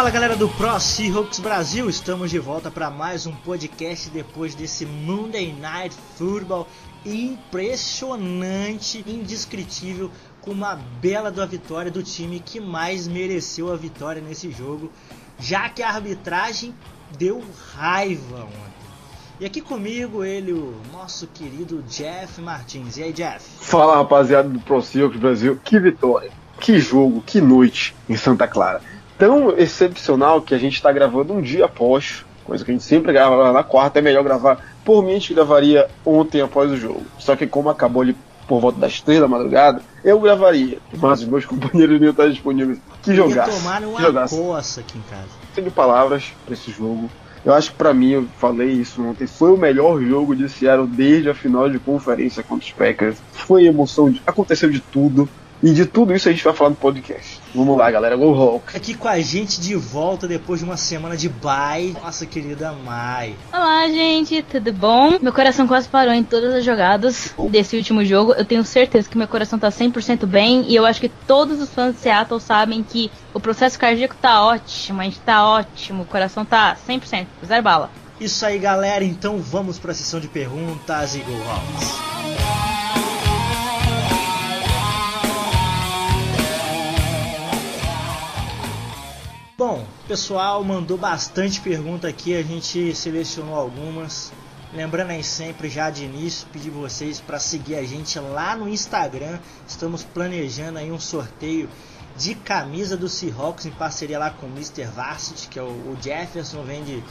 Fala galera do Pro Seahawks Brasil, estamos de volta para mais um podcast depois desse Monday Night Football impressionante, indescritível, com uma bela da vitória do time que mais mereceu a vitória nesse jogo, já que a arbitragem deu raiva ontem. E aqui comigo ele, o nosso querido Jeff Martins. E aí, Jeff? Fala rapaziada do Pro Seahawks Brasil, que vitória, que jogo, que noite em Santa Clara tão excepcional que a gente está gravando um dia após, coisa que a gente sempre grava na quarta, é melhor gravar. Por mim, a gente gravaria ontem após o jogo. Só que como acabou ali por volta das três da madrugada, eu gravaria. Mas os meus companheiros não estar disponíveis. Que jogaço. tomar uma jogaço. coça aqui em casa. Tenho palavras para esse jogo. Eu acho que para mim, eu falei isso ontem, foi o melhor jogo de Seattle desde a final de conferência contra os Packers. Foi emoção, de, aconteceu de tudo. E de tudo isso a gente vai falar no podcast. Vamos lá, galera. Go Hulk. Aqui com a gente de volta depois de uma semana de bye, nossa querida Mai. Olá, gente, tudo bom? Meu coração quase parou em todas as jogadas desse último jogo. Eu tenho certeza que meu coração tá 100% bem e eu acho que todos os fãs de Seattle sabem que o processo cardíaco tá ótimo, a gente tá ótimo, o coração tá 100%, zero bala. Isso aí, galera. Então vamos para a sessão de perguntas e Go Hawks. Bom, pessoal mandou bastante pergunta aqui, a gente selecionou algumas. Lembrando aí sempre, já de início, pedir vocês para seguir a gente lá no Instagram. Estamos planejando aí um sorteio de camisa do Seahawks em parceria lá com o Mr. Varsity, que é o, o Jefferson, vende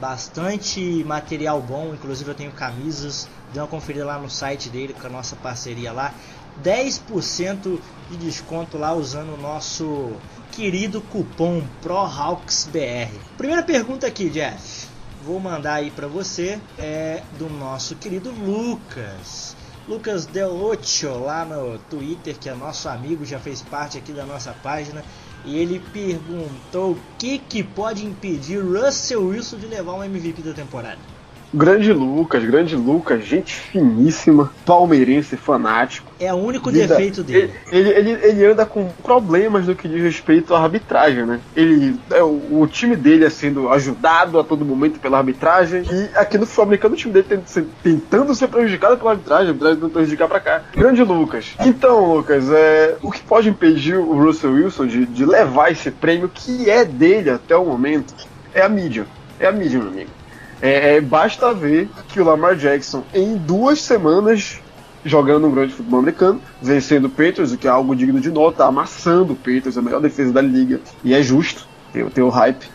bastante material bom, inclusive eu tenho camisas, dê uma conferida lá no site dele com a nossa parceria lá. 10% de desconto lá usando o nosso querido cupom ProHawksBR. Primeira pergunta aqui, Jeff. Vou mandar aí para você é do nosso querido Lucas. Lucas Delocho lá no Twitter, que é nosso amigo, já fez parte aqui da nossa página. E ele perguntou o que, que pode impedir Russell Wilson de levar um MVP da temporada. Grande Lucas, grande Lucas, gente finíssima, palmeirense fanático. É o único Vida, defeito dele. Ele, ele, ele, anda com problemas no que diz respeito à arbitragem, né? Ele, é, o, o, time dele é sendo ajudado a todo momento pela arbitragem. E aqui no futebol americano o time dele tem, tentando ser prejudicado pela arbitragem, a arbitragem tentando prejudicar pra cá. Grande Lucas. Então, Lucas, é, o que pode impedir o Russell Wilson de, de levar esse prêmio que é dele até o momento é a mídia. É a mídia, meu amigo. É, é, basta ver que o Lamar Jackson, em duas semanas jogando um grande futebol americano, vencendo o Patriots, o que é algo digno de nota, amassando o Patriots, a melhor defesa da liga, e é justo ter, ter o hype,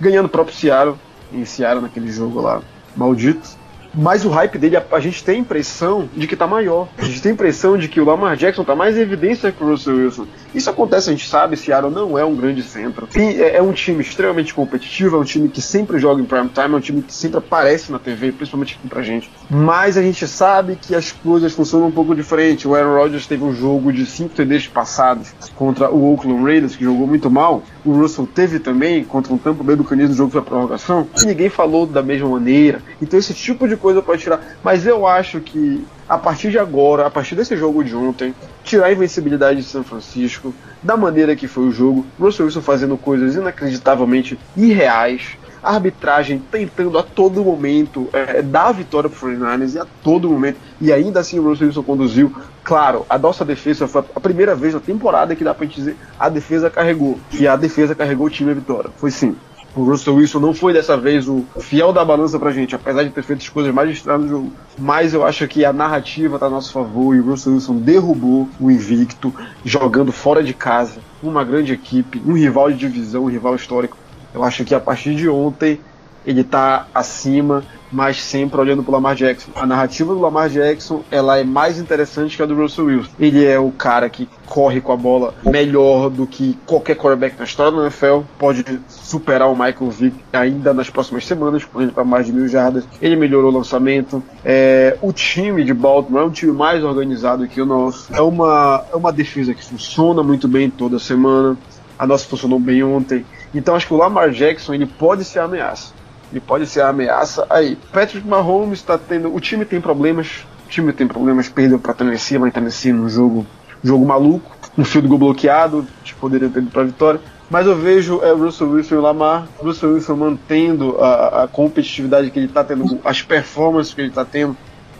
ganhando o próprio Seattle, em Seattle naquele jogo lá, maldito. Mas o hype dele, a, a, gente tem a impressão de que tá maior. A gente tem a impressão de que o Lamar Jackson tá mais em evidência que o Russell Wilson. Isso acontece, a gente sabe, Seattle não é um grande centro. E é, é um time extremamente competitivo, é um time que sempre joga em prime time, é um time que sempre aparece na TV, principalmente aqui pra gente. Mas a gente sabe que as coisas funcionam um pouco diferente. O Aaron Rodgers teve um jogo de 5 TDs passados contra o Oakland Raiders, que jogou muito mal. O Russell teve também contra um Tampa Bay Buccaneers no jogo foi a prorrogação. E ninguém falou da mesma maneira. Então esse tipo de coisa pode tirar. Mas eu acho que a partir de agora, a partir desse jogo de ontem, tirar a invencibilidade de São Francisco, da maneira que foi o jogo, Russell Wilson fazendo coisas inacreditavelmente irreais, a arbitragem tentando a todo momento é, dar a vitória para o 49ers e a todo momento, e ainda assim o Russell Wilson conduziu. Claro, a nossa defesa foi a primeira vez na temporada que dá para dizer a defesa carregou, e a defesa carregou o time a vitória. Foi sim. O Russell Wilson não foi dessa vez o fiel da balança pra gente, apesar de ter feito as coisas mais estranhas no jogo. Mas eu acho que a narrativa tá a nosso favor e o Russell Wilson derrubou o invicto, jogando fora de casa, uma grande equipe, um rival de divisão, um rival histórico. Eu acho que a partir de ontem ele tá acima mas sempre olhando pro Lamar Jackson. A narrativa do Lamar Jackson, ela é mais interessante que a do Russell Wilson. Ele é o cara que corre com a bola melhor do que qualquer quarterback na história do NFL, pode superar o Michael Vick ainda nas próximas semanas, correndo para mais de mil jardas. Ele melhorou o lançamento. É, o time de Baltimore é um time mais organizado que o nosso. É uma, é uma defesa que funciona muito bem toda semana. A nossa funcionou bem ontem. Então acho que o Lamar Jackson ele pode ser ameaça ele pode ser a ameaça. Aí, Patrick Mahomes está tendo. O time tem problemas. O time tem problemas, perdeu para Tennessee, mas Tennessee num jogo, jogo maluco, um field goal bloqueado, que poderia ter ido para vitória. Mas eu vejo é, Russell Wilson e Lamar, Russell Wilson mantendo a, a competitividade que ele está tendo, as performances que ele está tendo.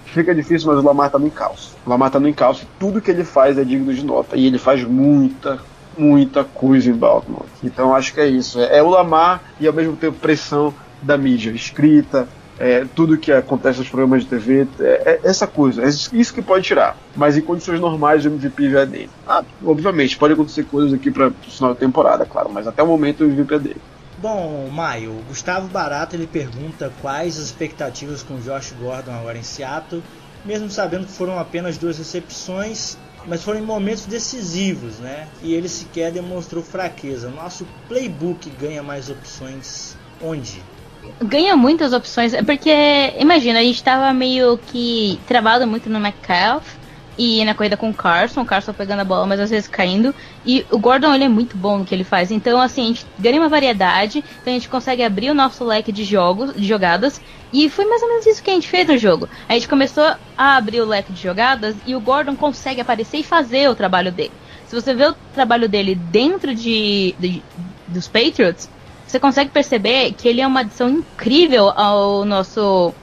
Fica difícil, mas o Lamar está no encalço. O Lamar está no encalço. Tudo que ele faz é digno de nota. E ele faz muita, muita coisa em Baltimore. Então acho que é isso. É, é o Lamar e ao mesmo tempo pressão da mídia escrita, é, tudo que acontece nos programas de TV, é, é, essa coisa, é isso que pode tirar. Mas em condições normais, o MVP já é dele. Ah, obviamente, pode acontecer coisas aqui para o final da temporada, claro, mas até o momento o MVP é dele. Bom, Maio, Gustavo Barato ele pergunta quais as expectativas com Josh Gordon agora em Seattle, mesmo sabendo que foram apenas duas recepções, mas foram em momentos decisivos, né? E ele sequer demonstrou fraqueza. Nosso playbook ganha mais opções onde? Ganha muitas opções. É porque, imagina, a gente tava meio que travado muito no Metcalf e na corrida com o Carson, o Carson pegando a bola, mas às vezes caindo. E o Gordon ele é muito bom no que ele faz. Então, assim, a gente ganha uma variedade, então a gente consegue abrir o nosso leque de jogos, de jogadas. E foi mais ou menos isso que a gente fez no jogo. A gente começou a abrir o leque de jogadas e o Gordon consegue aparecer e fazer o trabalho dele. Se você vê o trabalho dele dentro de, de dos Patriots, você consegue perceber que ele é uma adição incrível ao nosso,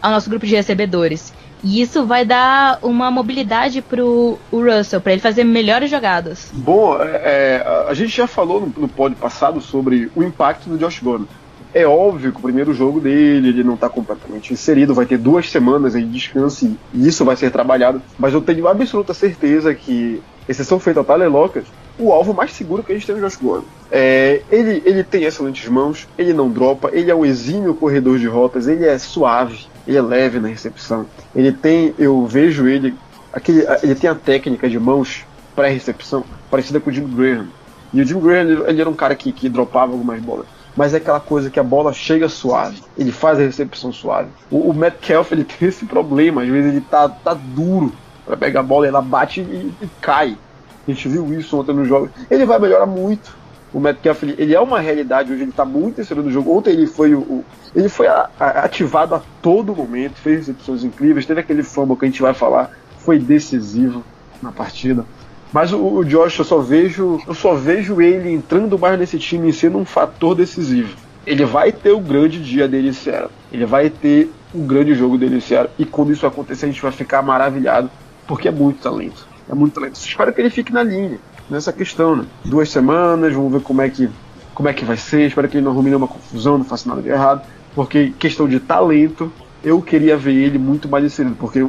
ao nosso grupo de recebedores. E isso vai dar uma mobilidade pro o Russell, para ele fazer melhores jogadas. Bom, é, é, a gente já falou no, no passado sobre o impacto do Josh Gordon. É óbvio que o primeiro jogo dele, ele não está completamente inserido, vai ter duas semanas de descanso e isso vai ser trabalhado. Mas eu tenho absoluta certeza que, exceção feita ao Tyler Lockett, o alvo mais seguro que a gente tem no Josh Gordon. É, ele, ele tem excelentes mãos, ele não dropa, ele é um exímio corredor de rotas, ele é suave, ele é leve na recepção. Ele tem, eu vejo ele, aquele, ele tem a técnica de mãos pré-recepção parecida com o Jim Graham. E o Jim Graham, ele, ele era um cara que, que dropava algumas bolas mas é aquela coisa que a bola chega suave, ele faz a recepção suave. O, o Metcalf ele tem esse problema, às vezes ele tá, tá duro para pegar a bola, ela bate e, e, cai. A gente viu isso ontem no jogo. Ele vai melhorar muito. O Metcalf, ele, ele é uma realidade, hoje ele está muito inserido no jogo. Ontem ele foi o, o ele foi a, a, ativado a todo momento, fez recepções incríveis, teve aquele fumble que a gente vai falar, foi decisivo na partida. Mas o, o Josh, eu só vejo, eu só vejo ele entrando mais nesse time e sendo um fator decisivo. Ele vai ter o grande dia dele esse ano. Ele vai ter o grande jogo dele esse ano. E quando isso acontecer, a gente vai ficar maravilhado, porque é muito talento é muito talento. Espero que ele fique na linha nessa questão, né? Duas semanas, vamos ver como é que como é que vai ser. Espero que ele não arrume nenhuma confusão, não faça nada de errado, porque questão de talento, eu queria ver ele muito mais inserido, porque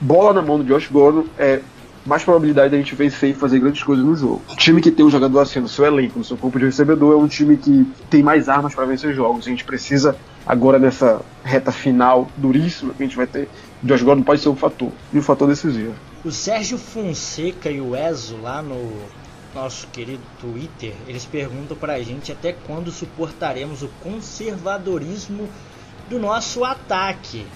bola na mão do Josh Gordon é mais probabilidade da gente vencer e fazer grandes coisas no jogo. O time que tem um jogador assim no seu elenco, no seu corpo de recebedor, é um time que tem mais armas para vencer jogos. A gente precisa, agora nessa reta final duríssima que a gente vai ter, Josh Gordon pode ser um fator, e um fator decisivo. O Sérgio Fonseca e o Ezo lá no nosso querido Twitter, eles perguntam pra gente até quando suportaremos o conservadorismo do nosso ataque.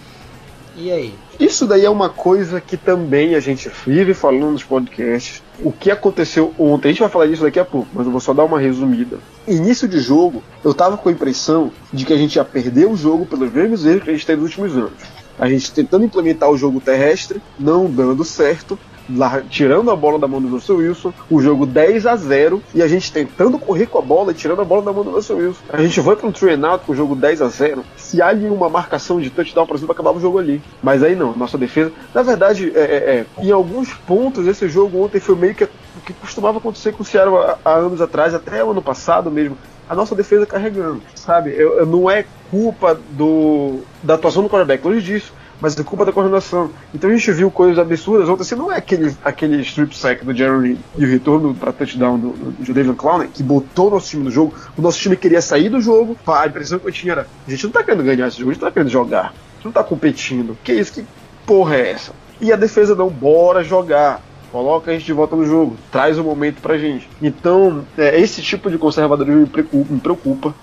E aí? Isso daí é uma coisa que também a gente vive falando nos podcasts. O que aconteceu ontem, a gente vai falar disso daqui a pouco, mas eu vou só dar uma resumida. Início de jogo, eu tava com a impressão de que a gente ia perder o jogo pelos mesmos erros que a gente tem nos últimos anos a gente tentando implementar o jogo terrestre, não dando certo, lá, tirando a bola da mão do Russell Wilson, o jogo 10 a 0 e a gente tentando correr com a bola e tirando a bola da mão do Russell Wilson. A gente vai para um out com o jogo 10 a 0 Se há uma marcação de touchdown para cima, acabava o jogo ali. Mas aí não, nossa defesa. Na verdade, é, é, é, em alguns pontos, esse jogo ontem foi meio que o que costumava acontecer com o há, há anos atrás, até o ano passado mesmo a nossa defesa carregando, sabe? Eu, eu não é culpa do, da atuação do quarterback, longe disso, mas é culpa da coordenação. Então a gente viu coisas absurdas ontem, assim, não é aquele, aquele strip sack do Jeremy e o retorno para touchdown do, do David Clown que botou o nosso time no jogo. O nosso time queria sair do jogo, a impressão que eu tinha era: a gente não tá querendo ganhar esse jogo, a gente não tá querendo jogar, a gente não tá competindo. Que isso? Que porra é essa? E a defesa não, bora jogar. Coloca a gente de volta no jogo, traz o momento pra gente. Então, é, esse tipo de conservadorismo me preocupa, me preocupa,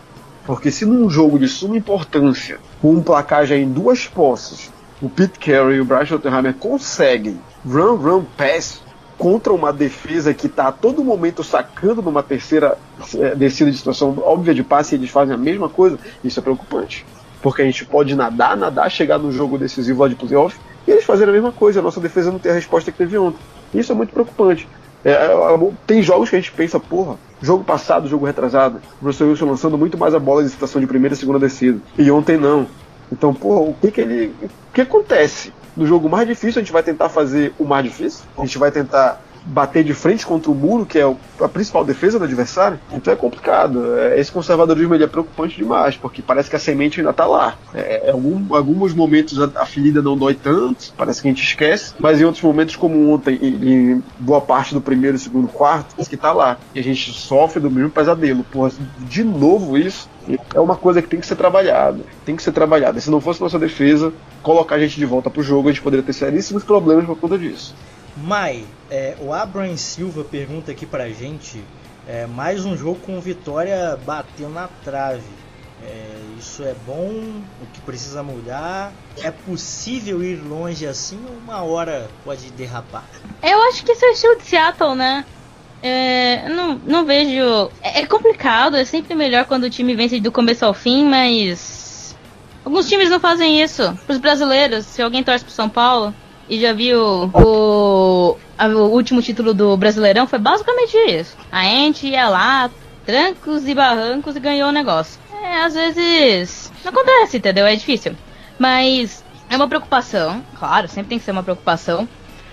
porque se num jogo de suma importância, com um placar já em duas posses, o Pete Carey e o Brian Schottenheimer conseguem run, run, pass contra uma defesa que está a todo momento sacando numa terceira é, descida de situação óbvia de passe e eles fazem a mesma coisa, isso é preocupante. Porque a gente pode nadar, nadar, chegar no jogo decisivo lá de playoff e eles fazerem a mesma coisa. A nossa defesa não tem a resposta que teve ontem. Isso é muito preocupante. É, é, é tem jogos que a gente pensa, porra, jogo passado, jogo retrasado, o Russell Wilson lançando muito mais a bola em situação de primeira e segunda descida. E ontem não. Então, porra, o que que ele. O que acontece? No jogo mais difícil, a gente vai tentar fazer o mais difícil. A gente vai tentar bater de frente contra o muro, que é a principal defesa do adversário, então é complicado. É, esse conservadorismo ele é preocupante demais, porque parece que a semente ainda está lá. É, algum, alguns momentos a, a ferida não dói tanto, parece que a gente esquece, mas em outros momentos, como ontem, em, boa parte do primeiro e segundo quarto, que está lá. E a gente sofre do mesmo pesadelo. Porra, de novo isso, é uma coisa que tem que ser trabalhada. Tem que ser trabalhada. Se não fosse nossa defesa, colocar a gente de volta pro jogo, a gente poderia ter seríssimos problemas por conta disso. Mai, é, o Abraham Silva pergunta aqui pra gente: é, mais um jogo com vitória batendo na trave. É, isso é bom? O que precisa mudar? É possível ir longe assim ou uma hora pode derrapar? Eu acho que esse é o estilo de Seattle, né? É, não, não vejo. É, é complicado, é sempre melhor quando o time vence do começo ao fim, mas. Alguns times não fazem isso. Os brasileiros, se alguém torce pro São Paulo, e já viu o, o último título do Brasileirão, foi basicamente isso. A gente ia lá, trancos e barrancos e ganhou o negócio. É, às vezes não acontece, entendeu? É difícil. Mas é uma preocupação, claro, sempre tem que ser uma preocupação.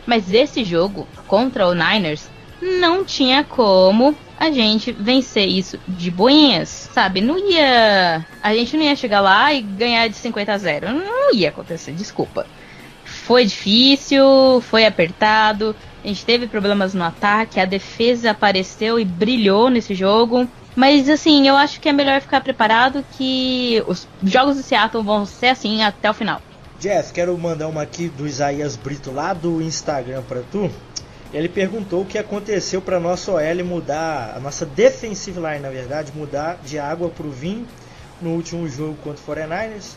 Mas esse jogo contra o Niners não tinha como a gente vencer isso de boinhas, sabe? Não ia. A gente não ia chegar lá e ganhar de 50 a 0. Não ia acontecer, desculpa. Foi difícil, foi apertado, a gente teve problemas no ataque, a defesa apareceu e brilhou nesse jogo. Mas assim, eu acho que é melhor ficar preparado que os jogos do Seattle vão ser assim até o final. Jeff, quero mandar uma aqui do Isaías Brito lá do Instagram para tu. Ele perguntou o que aconteceu para nossa OL mudar, a nossa defensive line, na verdade, mudar de água para o vinho no último jogo contra o 49ers.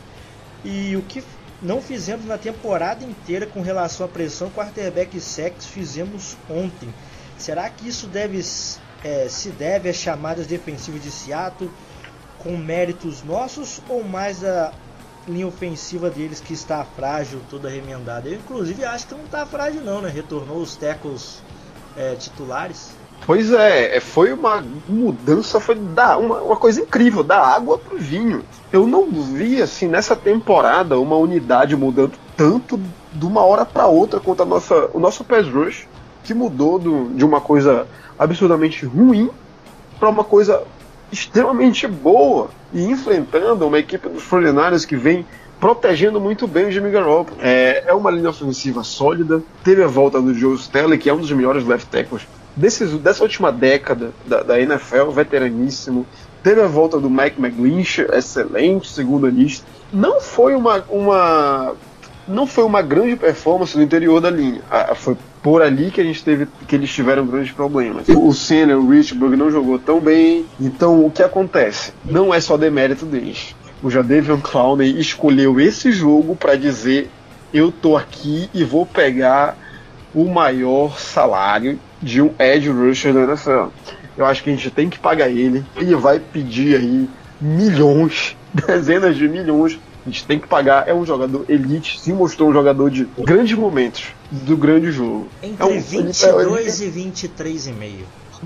E o que não fizemos na temporada inteira com relação à pressão quarterback sex fizemos ontem. Será que isso deve, é, se deve às chamadas defensivas de Seattle com méritos nossos ou mais a linha ofensiva deles que está frágil, toda remendada? Eu inclusive acho que não está frágil não, né? Retornou os tackles é, titulares. Pois é, é, foi uma mudança, foi da, uma, uma coisa incrível, da água pro vinho. Eu não vi, assim, nessa temporada, uma unidade mudando tanto de uma hora para outra quanto a nossa, o nosso pass rush, que mudou do, de uma coisa absurdamente ruim para uma coisa extremamente boa e enfrentando uma equipe dos Fortinares que vem protegendo muito bem o Jimmy Garoppolo. É, é uma linha ofensiva sólida. Teve a volta do Joe Stelly, que é um dos melhores left tackles desses, dessa última década da, da NFL, veteraníssimo. Teve a volta do Mike McGlinch, excelente, segundo lista. Não foi uma, uma não foi uma grande performance no interior da linha. Ah, foi por ali que a gente teve que eles tiveram grandes problemas. O Senna, o Richburg não jogou tão bem. Então o que acontece? Não é só demérito deles. O Jadavion Clowney escolheu esse jogo para dizer eu tô aqui e vou pegar o maior salário de um edge rusher da NFL. Eu acho que a gente tem que pagar ele. Ele vai pedir aí milhões, dezenas de milhões. A gente tem que pagar. É um jogador elite, se mostrou um jogador de grandes momentos do grande jogo. Entre é um, 22 ele, e 23,5.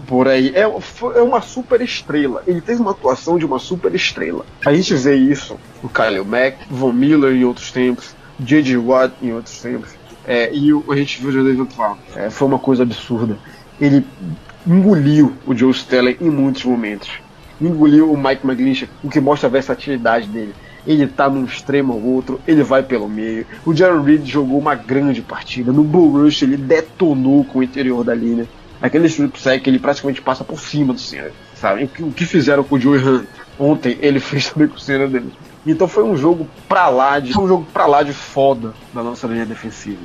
Por aí. É, é uma super estrela. Ele teve uma atuação de uma super estrela. A gente vê isso no Kyle Mack, Von Miller em outros tempos, J.J. Watt em outros tempos. É, e o, a gente viu o Jadavion Clown. É, foi uma coisa absurda. Ele engoliu o Joe Stelly em muitos momentos. engoliu o Mike McGlinchey, o que mostra a versatilidade dele. Ele tá num extremo ou outro, ele vai pelo meio. O Jaron Reed jogou uma grande partida. No Bull Rush ele detonou com o interior da linha. Aquele strip sack ele praticamente passa por cima do Senna, sabe? O que fizeram com o Joey Hunt ontem, ele fez também com o Senna dele. Então foi um jogo pra lá de, um jogo pra lá de foda da nossa linha defensiva.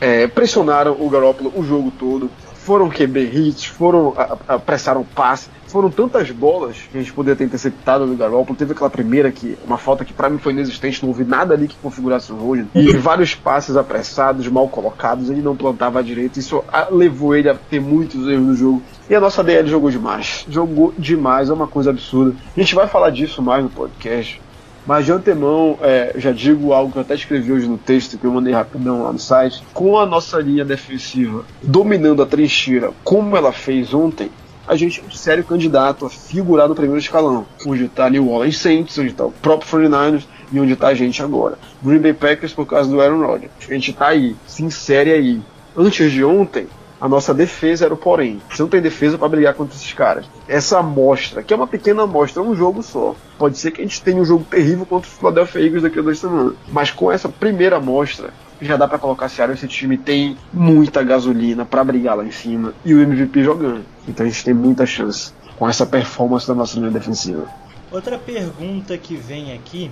É, pressionaram o Garoppolo o jogo todo, foram QB hits, foram apressaram passe, foram tantas bolas que a gente poderia ter interceptado no Garoppolo. Teve aquela primeira que, uma falta que para mim foi inexistente, não houve nada ali que configurasse o Roger. E vários passes apressados, mal colocados, ele não plantava a direita. Isso levou ele a ter muitos erros no jogo. E a nossa DL jogou demais. Jogou demais, é uma coisa absurda. A gente vai falar disso mais no podcast. Mas de antemão, é, já digo algo que eu até escrevi hoje no texto, que eu mandei rapidão lá no site. Com a nossa linha defensiva dominando a trincheira como ela fez ontem, a gente é um sério candidato a figurar no primeiro escalão. Onde está New Orleans Saints, onde está o próprio 49ers e onde está a gente agora. Green Bay Packers por causa do Aaron Rodgers. A gente está aí, se insere aí. Antes de ontem, a nossa defesa era o porém. Você não tem defesa para brigar contra esses caras. Essa amostra, que é uma pequena amostra, é um jogo só. Pode ser que a gente tenha um jogo terrível contra os Philadelphia Eagles daqui a duas semanas. Mas com essa primeira amostra, já dá para colocar Seattle. Esse time tem muita gasolina para brigar lá em cima e o MVP jogando. Então a gente tem muita chance com essa performance da nossa linha defensiva. Outra pergunta que vem aqui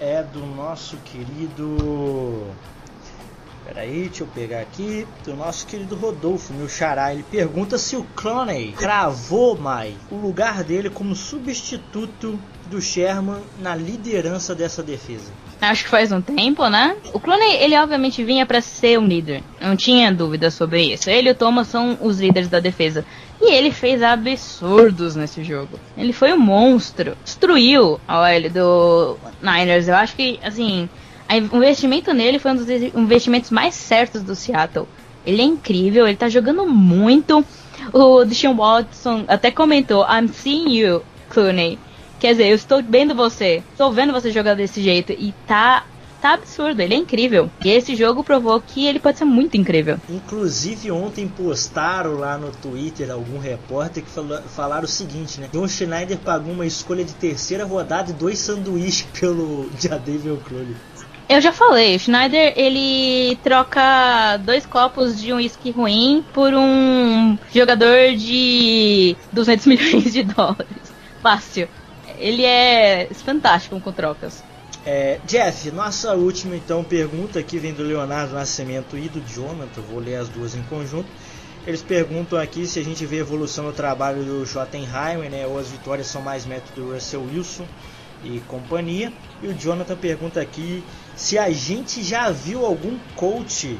é do nosso querido Peraí, deixa eu pegar aqui. O nosso querido Rodolfo, meu xará, ele pergunta se o Cloney cravou, Mai, o lugar dele como substituto do Sherman na liderança dessa defesa. Acho que faz um tempo, né? O Cloney, ele obviamente vinha para ser um líder. Não tinha dúvida sobre isso. Ele e o Thomas são os líderes da defesa. E ele fez absurdos nesse jogo. Ele foi um monstro. Destruiu a OL do Niners. Eu acho que, assim, o investimento nele foi um dos investimentos mais certos do Seattle. Ele é incrível, ele tá jogando muito. O Deshaun Watson até comentou: I'm seeing you, Clooney. Quer dizer, eu estou vendo você, estou vendo você jogar desse jeito e tá tá absurdo, ele é incrível. E esse jogo provou que ele pode ser muito incrível. Inclusive ontem postaram lá no Twitter algum repórter que falou, falaram o seguinte, né? John Schneider pagou uma escolha de terceira rodada e dois sanduíches pelo Jadavion Clooney. Eu já falei, o Schneider ele troca dois copos de um whisky ruim por um jogador de 200 milhões de dólares. Fácil. Ele é fantástico com trocas. É, Jeff, nossa última então pergunta aqui vem do Leonardo Nascimento e do Jonathan, vou ler as duas em conjunto. Eles perguntam aqui se a gente vê evolução no trabalho do Schottenheimer, né, ou as vitórias são mais método do Russell Wilson e companhia. E o Jonathan pergunta aqui se a gente já viu algum coach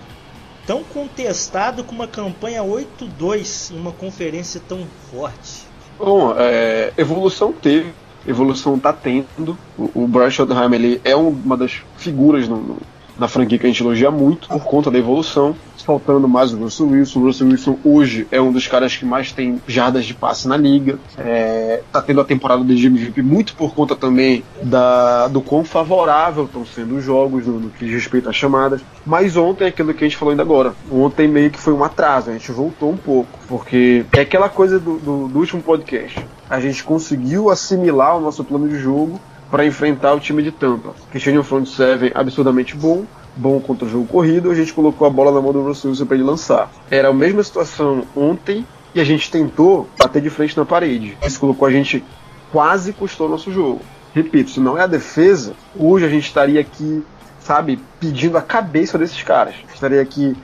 tão contestado com uma campanha 8-2 em uma conferência tão forte. Bom, é, evolução teve, evolução tá tendo. O, o Brian Schottenheimer ele é uma das figuras no, na franquia que a gente elogia muito por conta da evolução faltando mais o Russell Wilson. O Russell Wilson hoje é um dos caras que mais tem jardas de passe na liga. É, tá tendo a temporada de MVP muito por conta também da, do quão favorável estão sendo os jogos no, no que diz respeito às chamadas. Mas ontem aquilo que a gente falou ainda agora. Ontem meio que foi um atraso, a gente voltou um pouco. Porque é aquela coisa do, do, do último podcast. A gente conseguiu assimilar o nosso plano de jogo para enfrentar o time de Tampa. Que tinha um front seven absurdamente bom, bom contra o jogo corrido, a gente colocou a bola na mão do Russell Wilson para ele lançar. Era a mesma situação ontem e a gente tentou bater de frente na parede. Isso colocou a gente quase custou nosso jogo. Repito, se não é a defesa, hoje a gente estaria aqui, sabe, pedindo a cabeça desses caras. Estaria aqui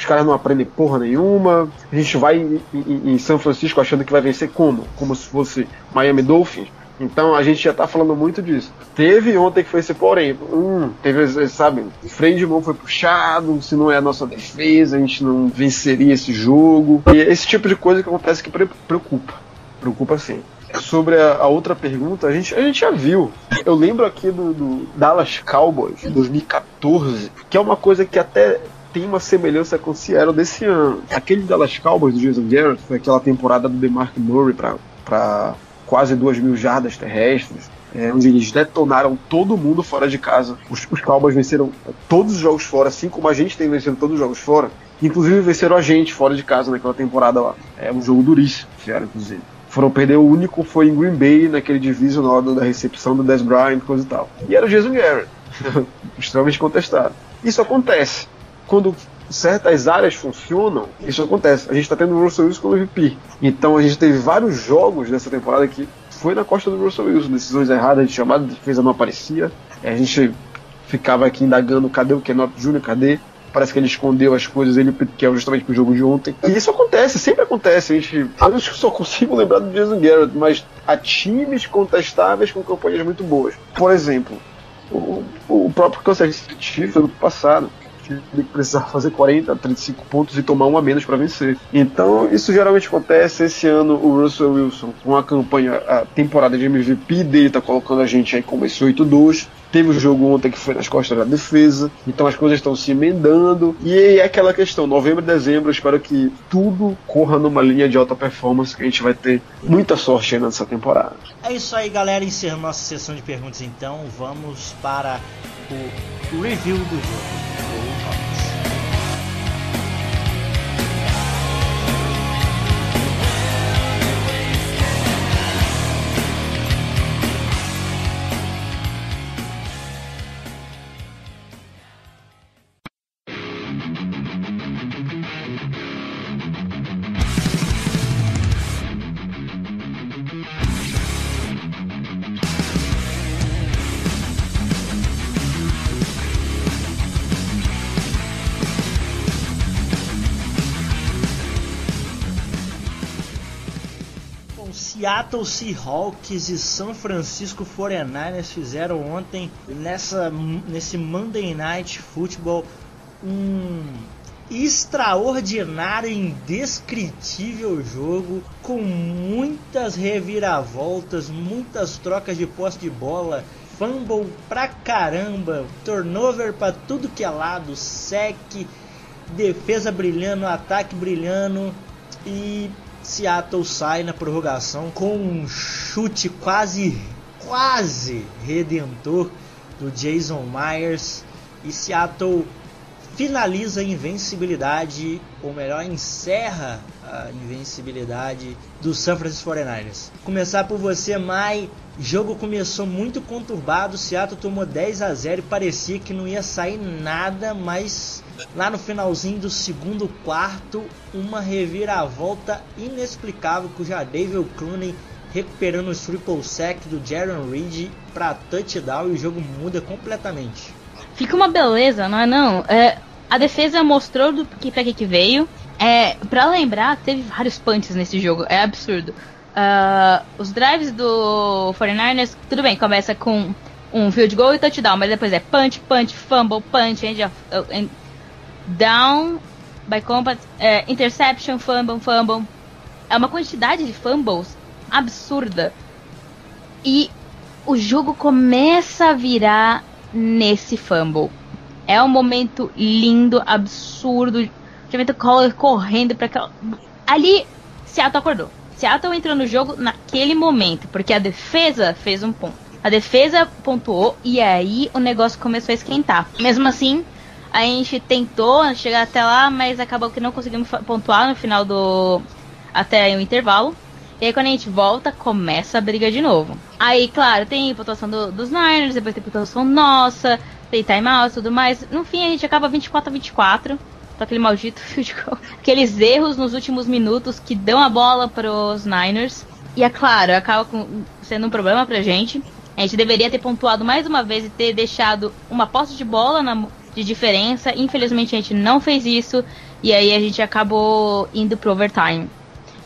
os caras não aprendem porra nenhuma. A gente vai em, em, em, São Francisco achando que vai vencer como? Como se fosse Miami Dolphins. Então a gente já tá falando muito disso. Teve ontem que foi esse porém. Hum, teve, sabe, o freio de mão foi puxado, se não é a nossa defesa, a gente não venceria esse jogo. E esse tipo de coisa que acontece que preocupa. Preocupa sim. Sobre a, a, outra pergunta, a gente, a gente já viu. Eu lembro aqui do, do Dallas Cowboys 2014, que é uma coisa que até tem uma semelhança com o Seattle desse ano. Aquele Dallas Cowboys do Jason Garrett foi aquela temporada do DeMarc Murray para quase duas mil jardas terrestres, é, onde eles detonaram todo mundo fora de casa. Os, os Cowboys venceram todos os jogos fora, assim como a gente tem vencido todos os jogos fora. Inclusive venceram a gente fora de casa naquela temporada lá. É um jogo duríssimo, Seattle, inclusive. Foram perder o único foi em Green Bay, naquele division na hora da recepção do Des Bryant, coisa e tal. E era o Jason Garrett, extremamente contestado. Isso acontece. Quando certas áreas funcionam, isso acontece. A gente está tendo o Russell Wilson como MVP. Então a gente teve vários jogos nessa temporada que foi na costa do Russell Wilson. Decisões erradas de chamada, de defesa não aparecia. A gente ficava aqui indagando cadê o Kenot Jr., cadê? Parece que ele escondeu as coisas, ele que é justamente pro jogo de ontem. E isso acontece, sempre acontece. A gente, eu só consigo lembrar do Jason Garrett, mas há times contestáveis com campanhas muito boas. Por exemplo, o, o próprio Kansas City Chiefs ano passado que precisar fazer 40, 35 pontos e tomar um a menos para vencer. Então, isso geralmente acontece. Esse ano, o Russell Wilson, com a campanha, a temporada de MVP dele, tá colocando a gente aí como esse 8-2. Teve o jogo ontem que foi nas costas da defesa, então as coisas estão se emendando. E é aquela questão: novembro e dezembro, eu espero que tudo corra numa linha de alta performance, que a gente vai ter muita sorte aí nessa temporada. É isso aí, galera. Encerrando nossa sessão de perguntas, então, vamos para o review do jogo. Seattle Seahawks e San Francisco 49ers fizeram ontem nessa, nesse Monday Night Football um extraordinário, indescritível jogo com muitas reviravoltas, muitas trocas de posse de bola, fumble pra caramba, turnover pra tudo que é lado, sec, defesa brilhando, ataque brilhando e Seattle sai na prorrogação com um chute quase, quase redentor do Jason Myers e Seattle finaliza a invencibilidade, ou melhor, encerra a invencibilidade do San Francisco 49ers. Começar por você, Mai. Jogo começou muito conturbado, Seattle tomou 10 a 0 e parecia que não ia sair nada, mas lá no finalzinho do segundo quarto, uma reviravolta inexplicável com o Jadavion Clooney recuperando o triple sack do Jaron Reed para touchdown e o jogo muda completamente. Fica uma beleza, não é não? É, a defesa mostrou do que para que veio. É, para lembrar, teve vários punches nesse jogo, é absurdo. Uh, os drives do 49ers, tudo bem, começa com um field goal e touchdown, mas depois é punch, punch, fumble, punch, end of, uh, down by combat, uh, interception, fumble, fumble. É uma quantidade de fumbles absurda. E o jogo começa a virar nesse fumble. É um momento lindo, absurdo. Javante Collar correndo para aquela. Ali, Seattle acordou. Seattle entrou no jogo naquele momento, porque a defesa fez um ponto. A defesa pontuou e aí o negócio começou a esquentar. Mesmo assim, a gente tentou chegar até lá, mas acabou que não conseguimos pontuar no final do. até o intervalo. E aí quando a gente volta, começa a briga de novo. Aí, claro, tem pontuação do, dos Niners, depois tem pontuação nossa, tem timeout e tudo mais. No fim, a gente acaba 24 a 24 aquele maldito field goal. Aqueles erros nos últimos minutos que dão a bola para os Niners. E é claro, acaba com, sendo um problema pra gente. A gente deveria ter pontuado mais uma vez e ter deixado uma posse de bola na, de diferença. Infelizmente a gente não fez isso. E aí a gente acabou indo pro overtime.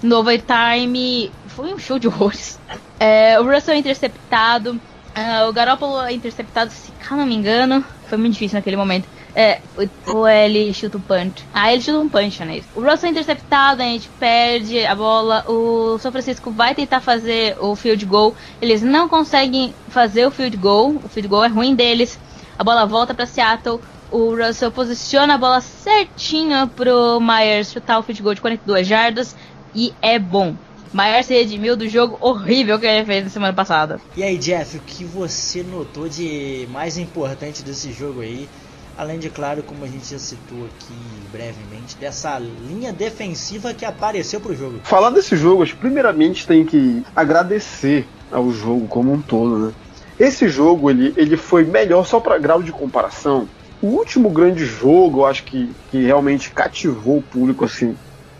No overtime foi um show de horrores. É, o Russell interceptado. Uh, o Garoppolo interceptado, se não me engano. Foi muito difícil naquele momento. É, ou ele chuta um punch. Ah, ele chuta um punch, né? O Russell é interceptado, a gente perde a bola. O São Francisco vai tentar fazer o field goal. Eles não conseguem fazer o field goal. O field goal é ruim deles. A bola volta para Seattle. O Russell posiciona a bola certinha pro Myers chutar o field goal de 42 jardas. E é bom. Myers se redimiu do jogo horrível que ele fez na semana passada. E aí, Jeff, o que você notou de mais importante desse jogo aí? Além de, claro, como a gente já citou aqui brevemente, dessa linha defensiva que apareceu pro jogo. Falar desse jogo, acho que primeiramente tem que agradecer ao jogo como um todo, né? Esse jogo ele, ele foi melhor só para grau de comparação. O último grande jogo, eu acho que, que realmente cativou o público assim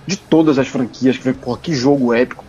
de todas as franquias, que foi, porra, que jogo épico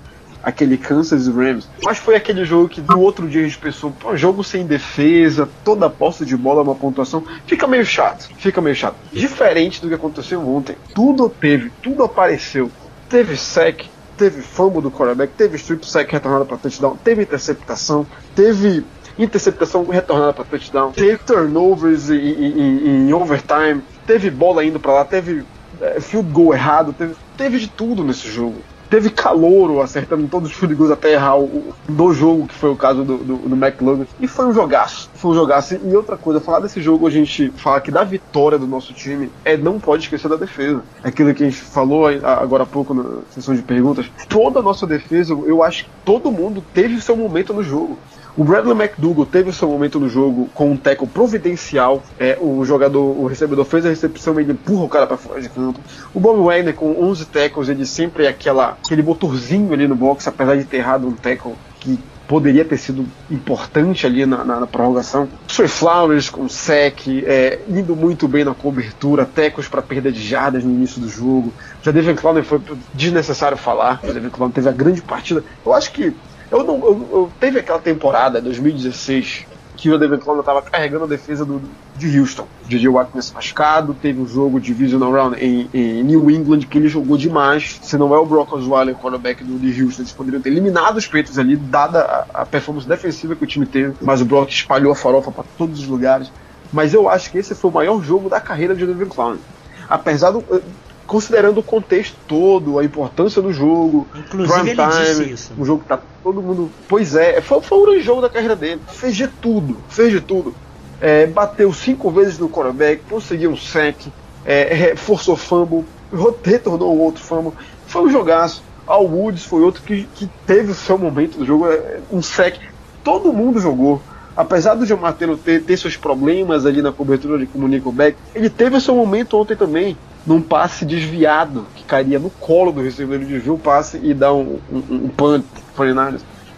aquele Kansas Rams. Mas foi aquele jogo que no outro dia a gente pensou, pô, jogo sem defesa, toda posse de bola, uma pontuação, fica meio chato, fica meio chato. Diferente do que aconteceu ontem, tudo teve, tudo apareceu. Teve sec, teve fumble do quarterback, teve strip sack retornada para touchdown, teve interceptação, teve interceptação retornada para touchdown, teve turnovers em, overtime, teve bola indo para lá, teve é, field goal errado, teve, teve de tudo nesse jogo teve calouro acertando todos os field até errar o, do jogo, que foi o caso do, do, do. E foi um jogaço. Foi um jogaço. E outra coisa, falar desse jogo, a gente fala que da vitória do nosso time é não pode esquecer da defesa. Aquilo que a gente falou agora há pouco na sessão de perguntas. Toda a nossa defesa, eu acho que todo mundo teve seu momento no jogo. O Bradley McDougall teve o seu momento no jogo com um teco providencial. É, o jogador, o recebedor fez a recepção, ele empurra o cara para fora de campo. O Bob Wagner com 11 tackles, ele sempre é aquela, aquele motorzinho ali no box, apesar de ter errado um tackle que poderia ter sido importante ali na, na, na prorrogação. Trey Flowers com sec, é, indo muito bem na cobertura, tecos para perda de jardas no início do jogo. Já Devin Clowney foi desnecessário falar. Já Devin Clowney teve a grande partida. Eu acho que eu não. Eu, eu teve aquela temporada, 2016, que o David Clowney estava carregando a defesa do, de Houston. J.J. Watt nesse machucado, teve um jogo de Divisional Round em, em, New England que ele jogou demais. Se não é o Brock Osweiler, quarterback do, de Houston, eles poderiam ter eliminado os Patriots ali, dada a, a, performance defensiva que o time teve. Mas o Brock espalhou a farofa para todos os lugares. Mas eu acho que esse foi o maior jogo da carreira de David Clowney. Apesar do, considerando o contexto todo, a importância do jogo, Inclusive prime time, isso. um jogo que tá todo mundo. Pois é, foi, foi o grande jogo da carreira dele. Fez de tudo, fez de tudo. É, bateu cinco vezes no quarterback, conseguiu um sec, é, forçou fumble, retornou outro fumble. Foi um jogaço. Al Woods foi outro que, que teve o seu momento do jogo, é, um sec. Todo mundo jogou apesar do Martelo ter, ter seus problemas ali na cobertura de comunico back, ele teve o seu momento ontem também num passe desviado que cairia no colo do recebedor de desvia o passe e dá um, um, um punt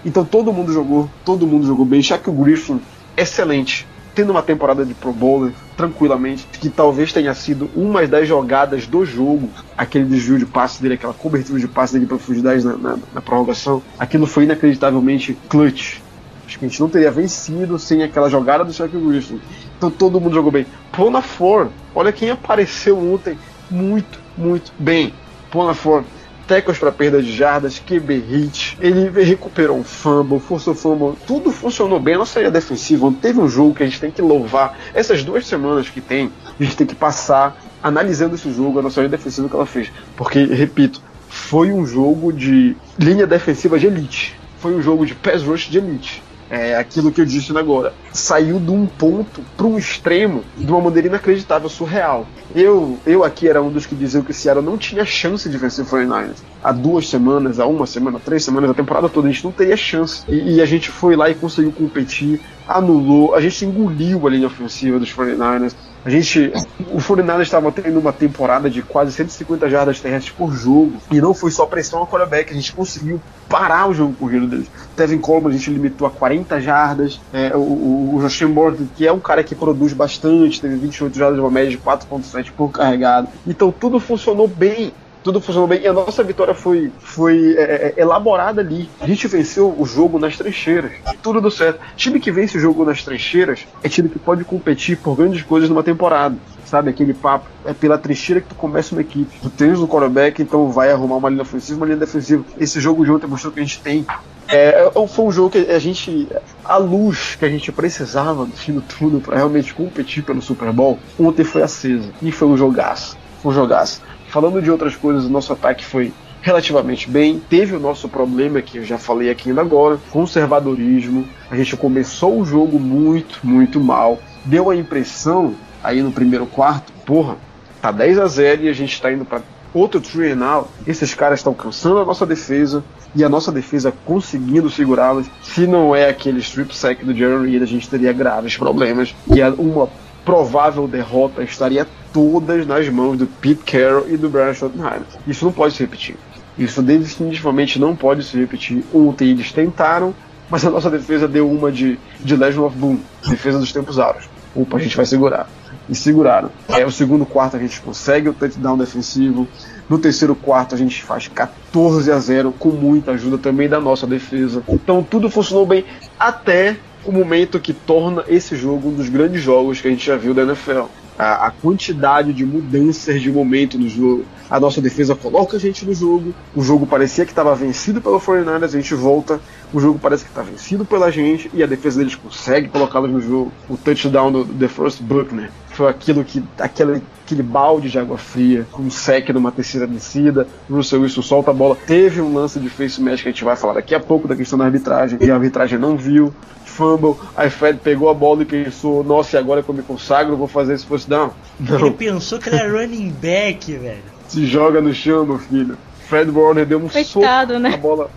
Então todo mundo jogou, todo mundo jogou bem. o Griffin, excelente, tendo uma temporada de Pro Bowler tranquilamente, que talvez tenha sido uma das jogadas do jogo, aquele desvio de passe dele, aquela cobertura de passe dele para profundidade na, na, na prorrogação. Aquilo foi inacreditavelmente clutch. Acho que a gente não teria vencido sem aquela jogada do Shaquille Griffin. Então todo mundo jogou bem. Pona Ford, olha quem apareceu ontem muito, muito bem. Ponafor, tecos para perda de jardas, QB hit, ele recuperou um fumble, forçou fumble, tudo funcionou bem. A nossa área defensiva, teve um jogo que a gente tem que louvar. Essas duas semanas que tem, a gente tem que passar analisando esse jogo, a nossa área defensiva que ela fez. Porque, repito, foi um jogo de linha defensiva de elite. Foi um jogo de pass rush de elite. É aquilo que eu disse agora. Saiu de um ponto para um extremo de uma maneira inacreditável, surreal. Eu, eu aqui era um dos que diziam que o Seattle não tinha chance de vencer o 49ers. Há duas semanas, há uma semana, três semanas, a temporada toda, a gente não teria chance. E, e a gente foi lá e conseguiu competir, anulou, a gente engoliu a linha ofensiva dos 49ers. A gente, o Fluminense estava tendo uma temporada de quase 150 jardas terrestres por jogo e não foi só pressão ao quarterback, a gente conseguiu parar o jogo corrido deles. Tevin Coleman a gente limitou a 40 jardas, é, o, o, o Josh Morgan, que é um cara que produz bastante, teve 28 jardas uma média de 4.7 por carregado. Então tudo funcionou bem tudo funcionou bem. E a nossa vitória foi, foi é, é, elaborada ali. A gente venceu o jogo nas trincheiras. Tudo deu certo. Time que vence o jogo nas trincheiras é time que pode competir por grandes coisas numa temporada. Sabe, aquele papo. É pela trincheira que tu começa uma equipe. Tu tens o quarterback, então vai arrumar uma linha ofensiva, uma linha defensiva. Esse jogo de ontem mostrou que a gente tem. É, é foi um jogo que a gente. A luz que a gente precisava no fim do para realmente competir pelo Super Bowl, ontem foi acesa. E foi um jogaço. Foi um jogaço. Falando de outras coisas, o nosso ataque foi relativamente bem. Teve o nosso problema que eu já falei aqui ainda agora, conservadorismo. A gente começou o jogo muito, muito mal. Deu a impressão aí no primeiro quarto, porra, tá 10 a 0 e a gente tá indo para outro out. Esses caras estão cansando a nossa defesa e a nossa defesa conseguindo segurá-los. Se não é aquele strip sack do Jerry Reed, a gente teria graves problemas. E uma provável derrota estaria todas nas mãos do Pete Carroll e do Brian Schottenheimer. Isso não pode se repetir. Isso definitivamente não pode se repetir. Ontem eles tentaram, mas a nossa defesa deu uma de, de Legend of Boom, defesa dos tempos áureos. Opa, a gente vai segurar. E seguraram. É o segundo quarto a gente consegue o touchdown defensivo. No terceiro quarto a gente faz 14 a 0 com muita ajuda também da nossa defesa. Então tudo funcionou bem até o momento que torna esse jogo um dos grandes jogos que a gente já viu da NFL. A, a quantidade de mudanças de momento no jogo. A nossa defesa coloca a gente no jogo. O jogo parecia que estava vencido pelo 49ers, a gente volta. O jogo parece que está vencido pela gente e a defesa deles consegue colocá-los no jogo. O touchdown do The First Buckner foi aquilo que aquele, aquele balde de água fria, um sec numa terceira descida, Russell Wilson solta a bola. Teve um lance de face match que a gente vai falar daqui a pouco da questão da arbitragem, e a arbitragem não viu. Fumble, aí Fred pegou a bola e pensou, nossa, e agora que eu me consagro, eu vou fazer esse first down. Não. Ele pensou que ele era running back, velho. Se joga no chão, meu filho. Fred Warner deu um Coitado, soco, né? a bola,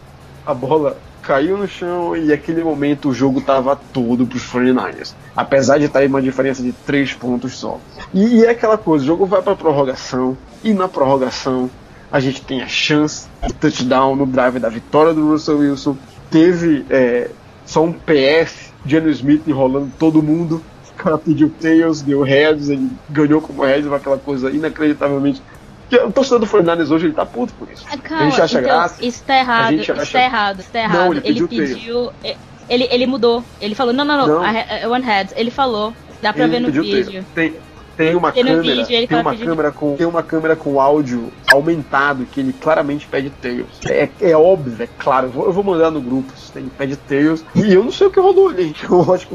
a bola caiu no chão e naquele momento o jogo tava todo pros 49ers. Apesar de estar em uma diferença de 3 pontos só. E, e é aquela coisa, o jogo vai pra prorrogação e na prorrogação a gente tem a chance de touchdown no drive da vitória do Russell Wilson. Teve é, só um PS, Geno Smith enrolando todo mundo. O cara pediu tails, deu heads, ele ganhou como heads, aquela coisa inacreditavelmente o torcedor do 49 hoje ele tá puto por isso. Calma, a gente acha então, graça. Isso tá errado, gente isso acha- tá errado, isso tá errado. Não, ele ele pediu pediu. Ele, ele mudou. Ele falou, não, não, não, Não. I want heads. Ele falou. Dá pra Ele ver no vídeo. Tem, tem uma Tem câmera, vídeo, ele tem uma pedindo- câmera com tem uma câmera com áudio aumentado que ele claramente pede tails. É, é óbvio, é claro. Eu vou, eu vou mandar no grupo. se Tem pede tails. E eu não sei o que rolou ali. Eu acho que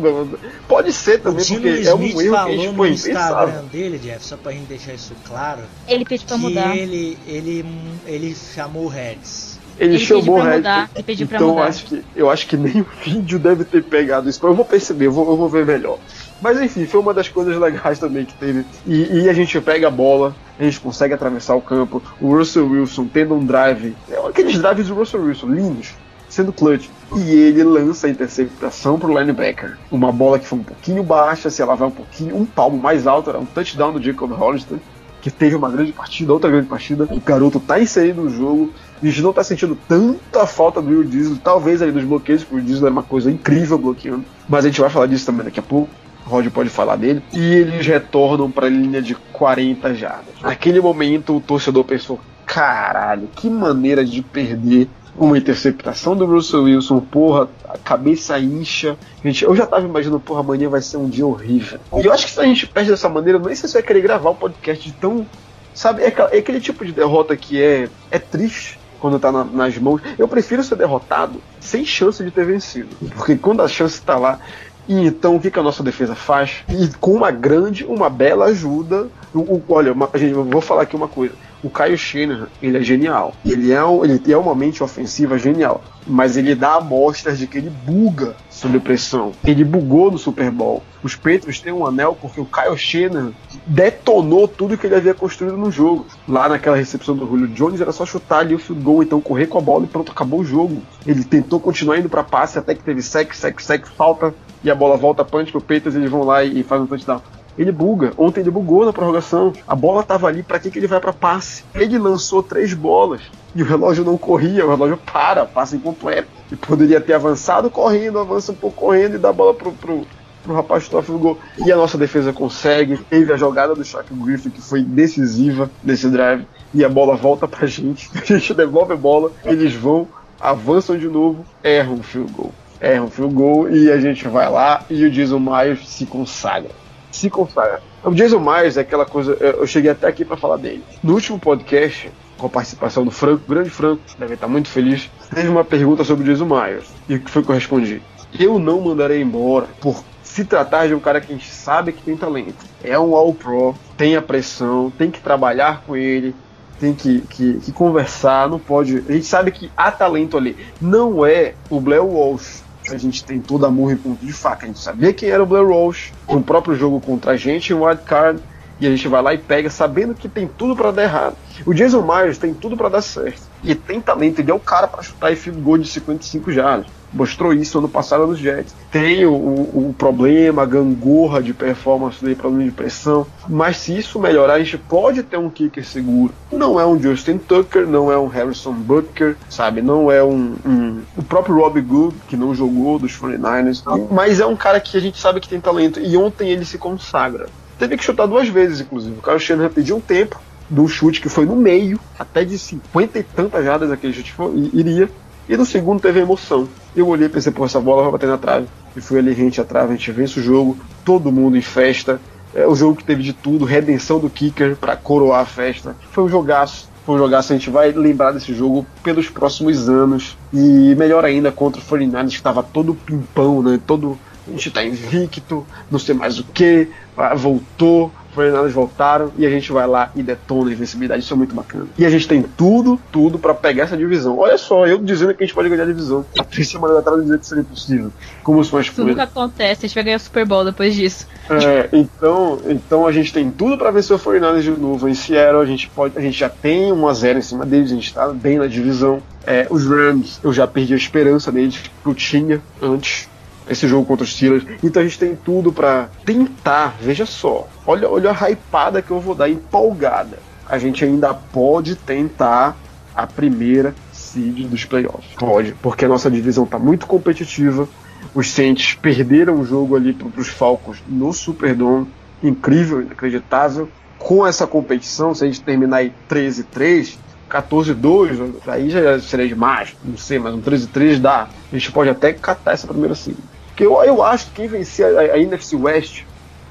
pode ser O também Dino porque é um Smith erro que a falou gente no foi Instagram impensável. dele, Jeff, só pra gente deixar isso claro, Ele pediu pra mudar. ele, ele, ele chamou o Heads. Ele, Ele chamou pediu pra o mudar, Bull. ele pediu pra então mudar. Acho que, eu acho que nem o vídeo deve ter pegado isso. mas Eu vou perceber, eu vou, eu vou ver melhor. Mas enfim, foi uma das coisas legais também que teve. E, e a gente pega a bola, a gente consegue atravessar o campo. O Russell Wilson tendo um drive, é aqueles drives do Russell Wilson, lindos, sendo clutch. E ele lança a interceptação pro linebacker. Uma bola que foi um pouquinho baixa, se ela vai um pouquinho, um palmo mais alto, era um touchdown do Jacob Hollister que teve uma grande partida, outra grande partida. O garoto tá inserido no jogo. A gente não tá sentindo tanta falta do Will Diesel, talvez ali dos bloqueios, porque o Diesel é uma coisa incrível bloqueando. Mas a gente vai falar disso também daqui a pouco. Rod pode falar dele. E eles retornam pra linha de 40 jardas. Naquele momento, o torcedor pensou: caralho, que maneira de perder uma interceptação do Russell Wilson, porra, a cabeça incha. Gente, eu já tava imaginando, porra, amanhã vai ser um dia horrível. E eu acho que se a gente perde dessa maneira, nem sei se vai querer gravar o podcast de tão. Sabe, é, é aquele tipo de derrota que é, é triste quando tá na- nas mãos. Eu prefiro ser derrotado sem chance de ter vencido. Porque quando a chance tá lá. E então o que, que a nossa defesa faz? E com uma grande, uma bela ajuda. O, o- olha, uma- gente, eu vou falar aqui uma coisa. O Caio Shanahan, ele é genial. Ele é, um, ele é uma mente ofensiva genial. Mas ele dá amostras de que ele buga sob pressão. Ele bugou no Super Bowl. Os Patriots têm um anel porque o Kyle Shanahan detonou tudo que ele havia construído no jogo. Lá naquela recepção do Julio Jones era só chutar ali o field goal, então correr com a bola e pronto, acabou o jogo. Ele tentou continuar indo para passe até que teve sec, sec, sec, falta e a bola volta punch pro Patriots, eles vão lá e, e fazem um touchdown. Ele buga. Ontem ele bugou na prorrogação. A bola tava ali, pra que, que ele vai pra passe? Ele lançou três bolas e o relógio não corria, o relógio para, passa incompleto. E poderia ter avançado correndo, avança um pouco correndo e dá a bola pro, pro, pro rapaz chutar o gol. E a nossa defesa consegue. Teve a jogada do Shaq Griffin que foi decisiva nesse drive. E a bola volta pra gente. A gente devolve a bola, eles vão, avançam de novo, erram o field goal. Erram o field goal e a gente vai lá e o Jason Myers se consagra se consagra. O Jason Myers é aquela coisa. Eu cheguei até aqui para falar dele. No último podcast, com a participação do Franco, grande Franco, deve estar muito feliz, teve uma pergunta sobre o Jason Myers. E o que foi que eu respondi? Eu não mandarei embora por se tratar de um cara que a gente sabe que tem talento. É um All-Pro, tem a pressão, tem que trabalhar com ele, tem que, que, que conversar, não pode. A gente sabe que há talento ali. Não é o Blair Walsh. A gente tem toda a murra em ponto de faca. A gente sabia quem era o Blair Walsh no próprio jogo contra a gente em Wild Card. E a gente vai lá e pega, sabendo que tem tudo para dar errado. O Jason Myers tem tudo para dar certo. E tem talento, ele é o cara para chutar e field goal de 55 jardas. Mostrou isso ano passado nos Jets. Tem o, o, o problema, a gangorra de performance dele, problema de pressão. Mas se isso melhorar, a gente pode ter um kicker seguro. Não é um Justin Tucker, não é um Harrison Butker, sabe? Não é um, um o próprio Rob Good, que não jogou dos 49ers. Mas é um cara que a gente sabe que tem talento. E ontem ele se consagra. Teve que chutar duas vezes, inclusive. O Kyle Shanahan pediu um tempo do chute que foi no meio, até de 50 e tantas jardas aquele chute iria. E no segundo teve emoção. Eu olhei e pensei, pô, essa bola vai bater na trave. E fui ali rente a trave, a gente vence o jogo, todo mundo em festa. É o jogo que teve de tudo, redenção do kicker para coroar a festa. Foi um jogaço. Foi um jogaço, a gente vai lembrar desse jogo pelos próximos anos. E melhor ainda contra o 49 que estava todo pimpão, né? Todo. A gente tá invicto, não sei mais o que, voltou, 49 voltaram e a gente vai lá e detona a invencibilidade. Isso é muito bacana. E a gente tem tudo, tudo para pegar essa divisão. Olha só, eu dizendo que a gente pode ganhar a divisão. Há três semanas atrás dizer que seria possível. Como as Isso coisas. nunca acontece, a gente vai ganhar o Super Bowl depois disso. É, então, então a gente tem tudo para vencer o 49 de novo. Em Seattle, a gente, pode, a gente já tem 1 a 0 em cima deles, a gente tá bem na divisão. É, os Rams, eu já perdi a esperança neles, que eu tinha antes esse jogo contra os Steelers. Então a gente tem tudo para tentar, veja só, olha, olha a hypada que eu vou dar, empolgada. A gente ainda pode tentar a primeira seed dos playoffs. Pode, porque a nossa divisão está muito competitiva. Os Saints perderam o jogo ali para os Falcons no Superdome. Incrível, inacreditável. Com essa competição, se a gente terminar aí 13-3, 14-2, aí já seria demais, não sei, mas um 13-3 dá. A gente pode até catar essa primeira seed. Porque eu, eu acho que quem vencer a, a NFC West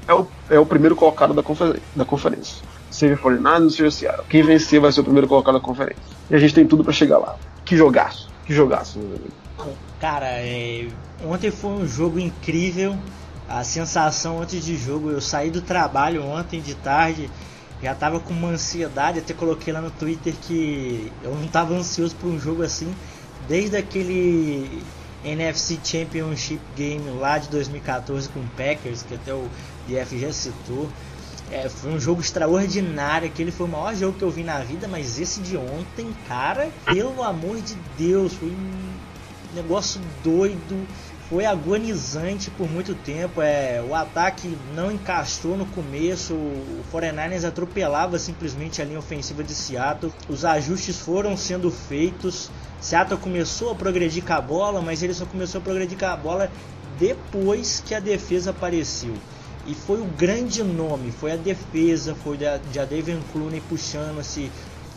é o, é o primeiro colocado da, confer, da conferência. Seja 49 seja Seattle. Quem vencer vai ser o primeiro colocado da conferência. E a gente tem tudo para chegar lá. Que jogaço. Que jogaço, meu amigo. Cara, é, ontem foi um jogo incrível. A sensação antes de jogo, eu saí do trabalho ontem de tarde, já tava com uma ansiedade, até coloquei lá no Twitter que eu não tava ansioso por um jogo assim, desde aquele NFC Championship Game lá de 2014 com o Packers, que até o DF já citou. É, foi um jogo extraordinário, aquele foi o maior jogo que eu vi na vida, mas esse de ontem, cara, pelo amor de Deus, foi um negócio doido, foi agonizante por muito tempo. É, o ataque não encaixou no começo, o 49ers atropelava simplesmente a linha ofensiva de Seattle. Os ajustes foram sendo feitos. Seattle começou a progredir com a bola, mas ele só começou a progredir com a bola depois que a defesa apareceu. E foi o grande nome, foi a defesa, foi a, a David Clooney puxando esse,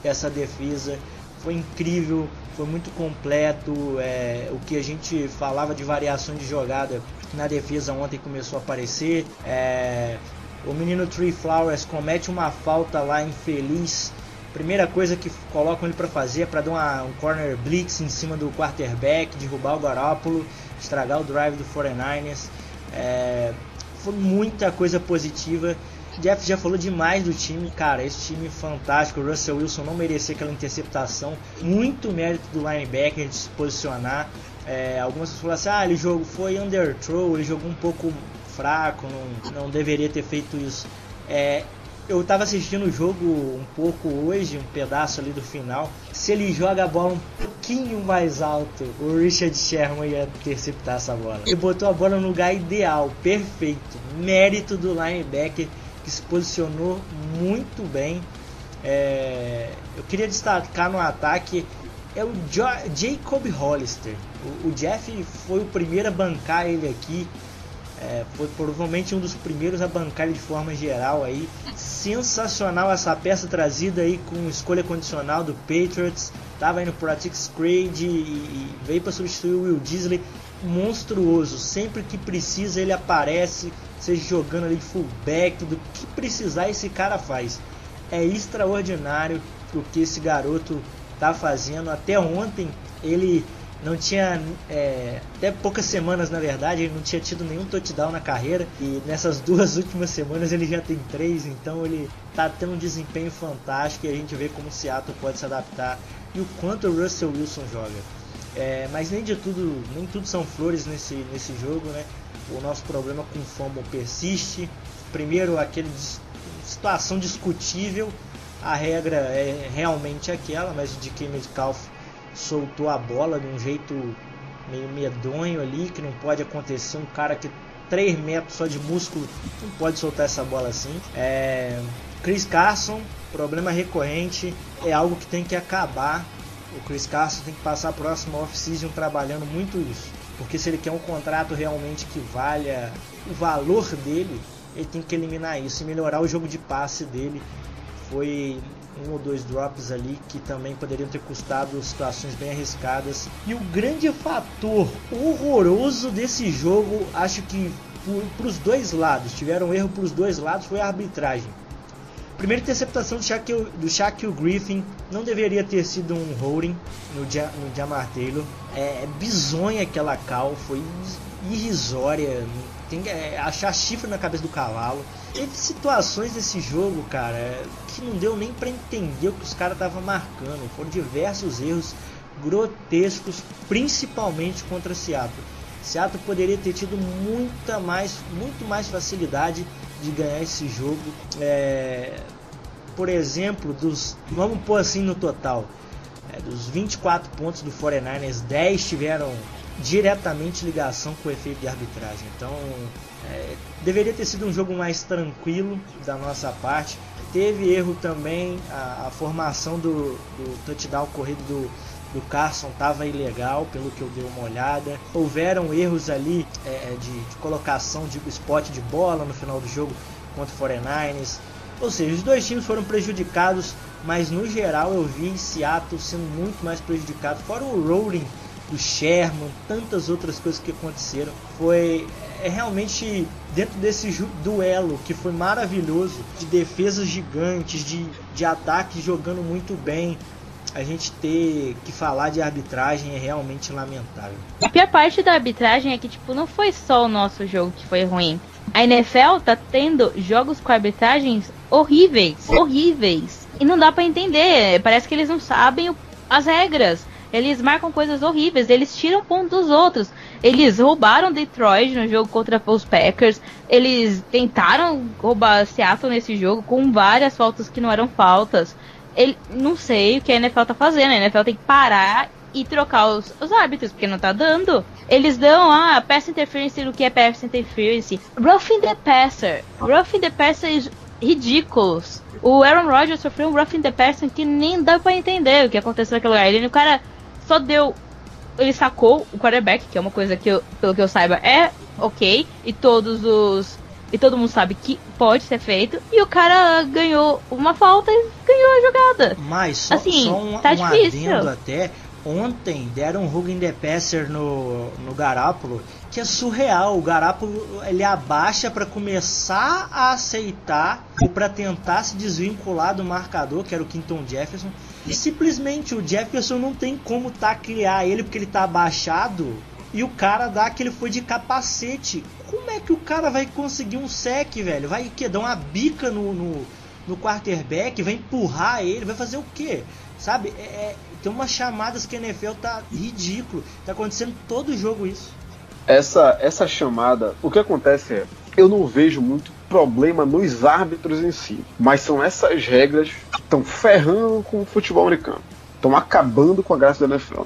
essa defesa. Foi incrível, foi muito completo. É, o que a gente falava de variação de jogada na defesa ontem começou a aparecer. É, o menino Tree Flowers comete uma falta lá infeliz Primeira coisa que colocam ele para fazer é para dar uma, um corner blitz em cima do quarterback, derrubar o Garópolo, estragar o drive do 49ers. É, foi muita coisa positiva. Jeff já falou demais do time, cara. Esse time fantástico. O Russell Wilson não merecia aquela interceptação. Muito mérito do linebacker de se posicionar. É, algumas pessoas falaram assim: ah, ele jogou, foi underthrow, ele jogou um pouco fraco, não, não deveria ter feito isso. É, eu tava assistindo o jogo um pouco hoje, um pedaço ali do final. Se ele joga a bola um pouquinho mais alto, o Richard Sherman ia interceptar essa bola. Ele botou a bola no lugar ideal, perfeito. Mérito do linebacker que se posicionou muito bem. É... eu queria destacar no ataque é o jo Jacob Hollister. O, o Jeff foi o primeiro a bancar ele aqui. É, foi provavelmente um dos primeiros a bancar de forma geral aí. Sensacional essa peça trazida aí com escolha condicional do Patriots. Tava indo pro Atix Craig e, e veio para substituir o Will Disley. Monstruoso. Sempre que precisa ele aparece, seja jogando ali fullback, do que precisar esse cara faz. É extraordinário o que esse garoto tá fazendo. Até ontem ele não tinha é, até poucas semanas na verdade ele não tinha tido nenhum touchdown na carreira e nessas duas últimas semanas ele já tem três então ele tá tendo um desempenho fantástico e a gente vê como o Seattle pode se adaptar e o quanto o Russell Wilson joga é, mas nem de tudo nem tudo são flores nesse nesse jogo né o nosso problema com o persiste primeiro aquele situação discutível a regra é realmente aquela, mas o DK Metcalf soltou a bola de um jeito meio medonho ali, que não pode acontecer. Um cara que 3 metros só de músculo não pode soltar essa bola assim. É... Chris Carson, problema recorrente, é algo que tem que acabar. O Chris Carson tem que passar a próxima off-season trabalhando muito isso. Porque se ele quer um contrato realmente que valha o valor dele, ele tem que eliminar isso e melhorar o jogo de passe dele. Foi um ou dois drops ali que também poderiam ter custado situações bem arriscadas. E o grande fator horroroso desse jogo, acho que para os dois lados, tiveram erro para os dois lados, foi a arbitragem. Primeira interceptação do Shaquille, do Shaquille Griffin não deveria ter sido um holding no, no Jamar Taylor. É, é bizonha aquela cal, foi irrisória. Tem que é, achar chifre na cabeça do cavalo. Teve situações desse jogo, cara, que não deu nem para entender o que os caras estavam marcando. Foram diversos erros grotescos, principalmente contra Seattle. Seattle poderia ter tido muita mais, muito mais facilidade de ganhar esse jogo. É, por exemplo, dos vamos pôr assim no total, é, dos 24 pontos do 49ers, 10 tiveram diretamente ligação com o efeito de arbitragem. Então, é, deveria ter sido um jogo mais tranquilo da nossa parte. Teve erro também, a, a formação do, do touchdown corrido do, do Carson estava ilegal, pelo que eu dei uma olhada. Houveram erros ali é, é, de, de, colocação de spot de bola no final do jogo contra o 49ers. Ou seja, os dois times foram prejudicados, mas no geral eu vi Seattle sendo muito mais prejudicado. Fora o rolling do Sherman, tantas outras coisas que aconteceram. Foi é realmente dentro desse duelo que foi maravilhoso, de defesas gigantes, de, de ataques jogando muito bem. A gente ter que falar de arbitragem é realmente lamentável. A pior parte da arbitragem é que tipo não foi só o nosso jogo que foi ruim. A NFL tá tendo jogos com arbitragens horríveis, horríveis. E não dá para entender, parece que eles não sabem as regras. Eles marcam coisas horríveis, eles tiram ponto dos outros. Eles roubaram Detroit no jogo contra os Packers. Eles tentaram roubar Seattle nesse jogo com várias faltas que não eram faltas. Ele, não sei o que a NFL tá fazendo. A NFL tem que parar e trocar os, os árbitros, porque não tá dando. Eles dão, ah, pass interference o que é pass interference. Roughing the passer. Roughing the passer is ridículos. O Aaron Rodgers sofreu um roughing the passer que nem dá para entender o que aconteceu naquele lugar. Ele, o cara só deu. Ele sacou o quarterback, que é uma coisa que, eu, pelo que eu saiba, é ok. E todos os. E todo mundo sabe que pode ser feito. E o cara ganhou uma falta e ganhou a jogada. Mas só, assim, só um, tá um difícil. até. Ontem deram um Hugging the Passer no, no Garápolo que é surreal. O Garápolo ele abaixa para começar a aceitar ou para tentar se desvincular do marcador, que era o Quinton Jefferson. E simplesmente o Jefferson não tem como taclear ele porque ele tá abaixado e o cara dá que ele foi de capacete. Como é que o cara vai conseguir um sec, velho? Vai que dar uma bica no, no, no quarterback, vai empurrar ele, vai fazer o quê? Sabe? É, é, tem umas chamadas que a NFL tá ridículo. Tá acontecendo todo jogo isso. Essa, essa chamada, o que acontece é, eu não vejo muito problema nos árbitros em si, mas são essas regras que estão ferrando com o futebol americano, estão acabando com a graça da NFL.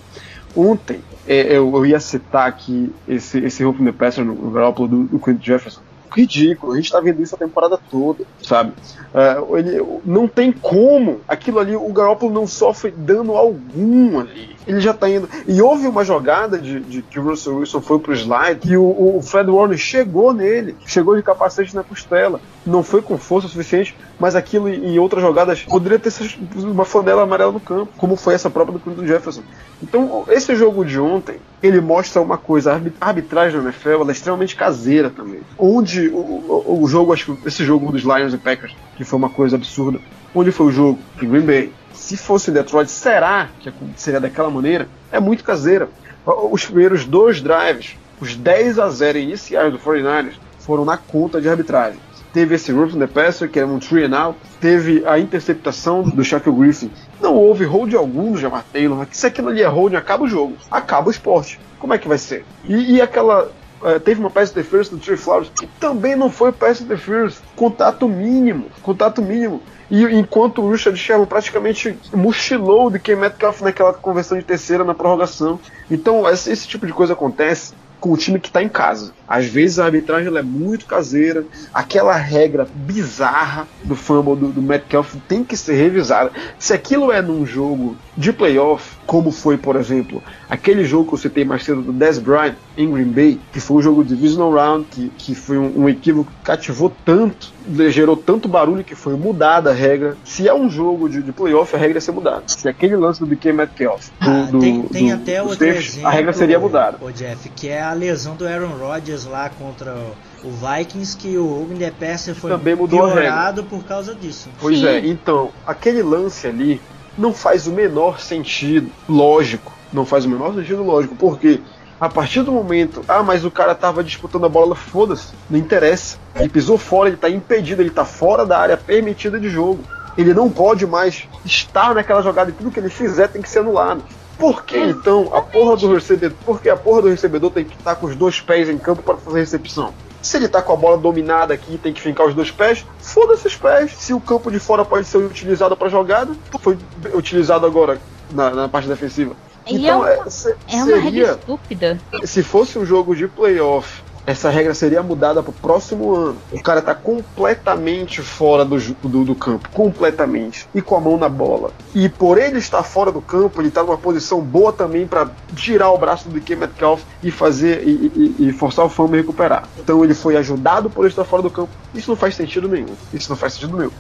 Ontem, eu, eu, ia citar aqui esse, esse Hope the Passer no, no do, do Quentin Jefferson. Ridículo, a gente está vendo isso a temporada toda, sabe? Uh, ele, não tem como. Aquilo ali, o Garoppolo não sofre dano algum ali ele já tá indo. E houve uma jogada de, de que o Russell Wilson foi pro slide e o, o, Fred Warner chegou nele, chegou de capacete na costela. Não foi com força suficiente, mas aquilo em outras jogadas poderia ter sido uma flanela amarela no campo, como foi essa própria do Clinton Jefferson. Então, esse jogo de ontem, ele mostra uma coisa, a arbitragem da NFL é extremamente caseira também. Onde o, o, jogo, acho que esse jogo dos Lions e Packers, que foi uma coisa absurda, onde foi o jogo? Em Green Bay se fosse Detroit, será que seria daquela maneira? É muito caseira. Os primeiros dois drives, os 10 a 0 iniciais do 49ers, foram na conta de arbitragem. Teve esse Roof the Passer, que era um three and out. Teve a interceptação do Shaquille Griffin. Não houve hold algum do Jamar Taylor. Se aquilo ali é hold, acaba o jogo. Acaba o esporte. Como é que vai ser? E, e aquela uh, teve uma pass interference do Trey Flowers que também não foi pass interference. Contato mínimo, contato mínimo. E enquanto o Richard Sherman praticamente mochilou de Ken Metcalf naquela conversão de terceira na prorrogação. Então, esse, esse tipo de coisa acontece com o time que está em casa. Às vezes a arbitragem é muito caseira, aquela regra bizarra do fumble do, do Metcalf tem que ser revisada. Se aquilo é num jogo de playoff, como foi, por exemplo, aquele jogo que eu citei mais cedo do Des Bryant em Green Bay, que foi um jogo de divisional round, que, que foi um, um equívoco que cativou tanto, gerou tanto barulho que foi mudada a regra. Se é um jogo de, de playoff, a regra ia ser mudada. Se aquele lance do BK Metcalf, do, Ah, do, tem, tem do- até do outro exemplo, a regra seria mudada. O Jeff, que é a lesão do Aaron Rodgers lá contra o Vikings, que o Hogan the Passer foi Também mudou a piorado por causa disso. Pois Sim. é, então, aquele lance ali não faz o menor sentido lógico. Não faz o menor sentido lógico, porque a partir do momento, ah, mas o cara tava disputando a bola, foda-se, não interessa. Ele pisou fora, ele tá impedido, ele tá fora da área permitida de jogo. Ele não pode mais estar naquela jogada e tudo que ele fizer tem que ser anulado. Por que então a porra do recebedor, porque a porra do recebedor tem que estar com os dois pés em campo para fazer recepção? Se ele tá com a bola dominada aqui e tem que fincar os dois pés, foda-se os pés. Se o campo de fora pode ser utilizado para jogada, foi utilizado agora na, na parte defensiva. E então, é uma- é, se- É uma regra seria, estúpida. se fosse um jogo de playoff, essa regra seria mudada pro próximo ano. O cara tá completamente fora do, do, do campo, completamente, e com a mão na bola. E por ele estar fora do campo, ele tá numa posição boa também para tirar o braço do DK Metcalf e fazer e, e- e forçar o fama a recuperar. Então ele foi ajudado por ele estar fora do campo. Isso não faz sentido nenhum. Isso não faz sentido nenhum.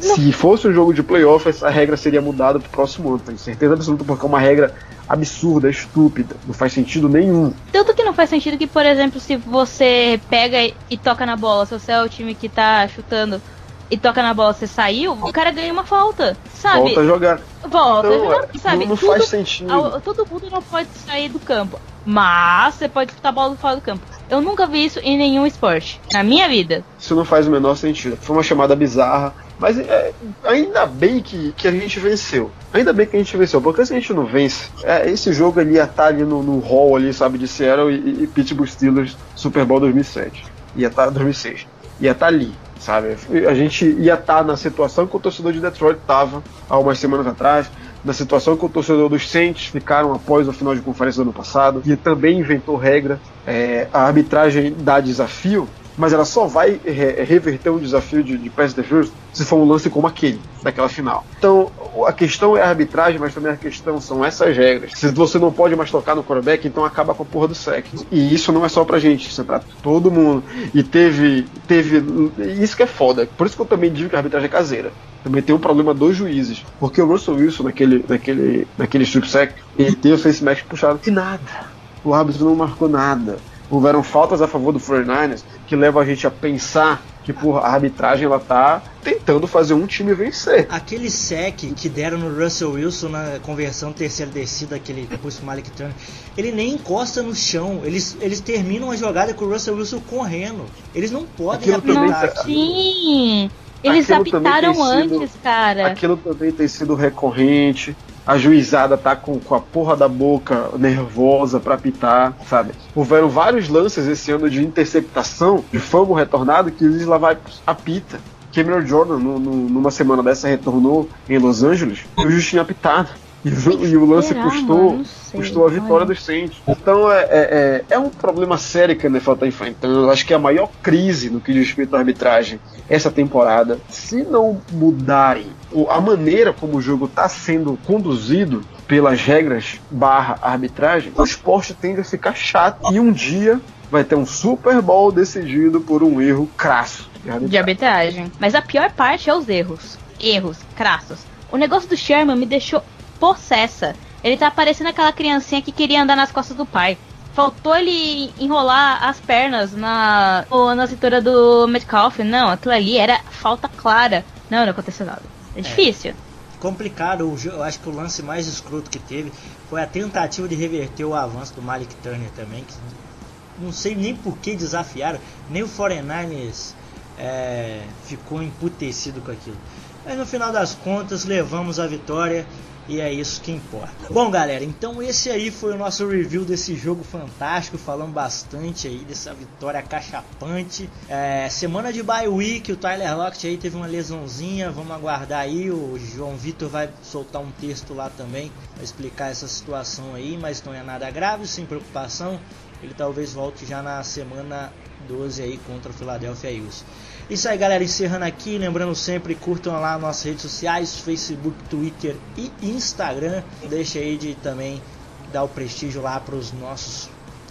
Se fosse um jogo de playoff, essa regra seria mudada pro próximo ano, tenho certeza absoluta, porque é uma regra absurda, estúpida, não faz sentido nenhum. Tanto que não faz sentido que, por exemplo, se você pega e toca na bola, se você é o time que tá chutando e toca na bola, você saiu, o cara ganha uma falta, sabe? Volta a jogar. Volta, Não, jogar, é, sabe? não, não Tudo- faz sentido. ao- todo mundo não pode sair do campo, mas você pode disputar a bola fora do campo. Eu nunca vi isso em nenhum esporte, na minha vida. Isso não faz o menor sentido. Foi uma chamada bizarra. Mas é, ainda bem que, que a gente venceu. Ainda bem que a gente venceu. Porque se a gente não vence, é, esse jogo ele ia estar ali no, no hall ali, sabe, de Seattle e, e Pittsburgh Steelers Super Bowl 2007. Ia estar 2006. Ia estar ali, sabe? A gente ia estar na situação que o torcedor de Detroit estava há umas semanas atrás. Na situação que o torcedor dos Saints ficaram após o final de conferência do ano passado, que também inventou regra. É, a arbitragem dá desafio, mas ela só vai re- reverter um desafio de, de pass interference se for um lance como aquele, daquela final. Então, a questão é a arbitragem, mas também a questão são essas regras. Se você não pode mais tocar no quarterback, então acaba com a porra do sec. E isso não é só pra gente, isso é pra todo mundo. E teve, teve, isso que é foda. Por isso que eu também digo que a arbitragem é caseira. Também tem um problema dos juízes. Porque o Russell Wilson, naquele, naquele, naquele strip sack, ele teve o face mask puxado. E nada. O árbitro não marcou nada. Houveram faltas a favor do 49ers que levam a gente a pensar que porra, a arbitragem ela tá tentando fazer um time vencer. Aquele sec que deram no Russell Wilson na conversão terceira descida, aquele depois pro Malik Turner, ele nem encosta no chão. Eles, eles terminam a jogada com o Russell Wilson correndo. Eles não podem Aquilo apitar tá- aquilo. Sim! Eles Aquilo apitaram sido- antes, cara. Aquilo também tem sido recorrente. A juizada tá com, com a porra da boca nervosa pra apitar, sabe? Houveram vários lances esse ano de interceptação, de fumble retornado, que eles lá vai apita. Cameron Jordan, no- no- numa semana dessa, retornou em Los Angeles e o juiz tinha apitado. E, o- e o lance Será, custou, sei, custou a vitória olha. dos Saints. Então é, é, é, é um problema sério que a NFL está enfrentando. Eu acho que é a maior crise no que diz respeito à arbitragem essa temporada. Se não mudarem o- a maneira como o jogo está sendo conduzido pelas regras barra arbitragem, o esporte tende a ficar chato. E um dia vai ter um Super Bowl decidido por um erro crasso de arbitragem. de arbitragem. Mas a pior parte é os erros. Erros, crassos. O negócio do Sherman me deixou possessa. Ele tá parecendo aquela criancinha que queria andar nas costas do pai. Faltou ele enrolar as pernas na, na cintura do Metcalf. Não, aquilo ali era falta clara. Não, não aconteceu nada. É difícil. complicado. O jo- Eu acho que o lance mais escroto que teve foi a tentativa de reverter o avanço do Malik Turner também. Que não sei nem por que desafiaram. Nem o 49ers é, ficou emputecido com aquilo. Mas no final das contas levamos a vitória. E é isso que importa. Bom, galera, então esse aí foi o nosso review desse jogo fantástico. Falamos bastante aí dessa vitória cachapante. É, semana de bye week, o Tyler Lockett aí teve uma lesãozinha. Vamos aguardar aí. O João Vitor vai soltar um texto lá também para explicar essa situação aí, mas não é nada grave, sem preocupação. Ele talvez volte já na semana 12 aí contra o Philadelphia Eagles. Isso aí, galera. Encerrando aqui. Lembrando sempre, curtam lá nossas redes sociais: Facebook, Twitter e Instagram. Deixa aí de também dar o prestígio lá para os nossos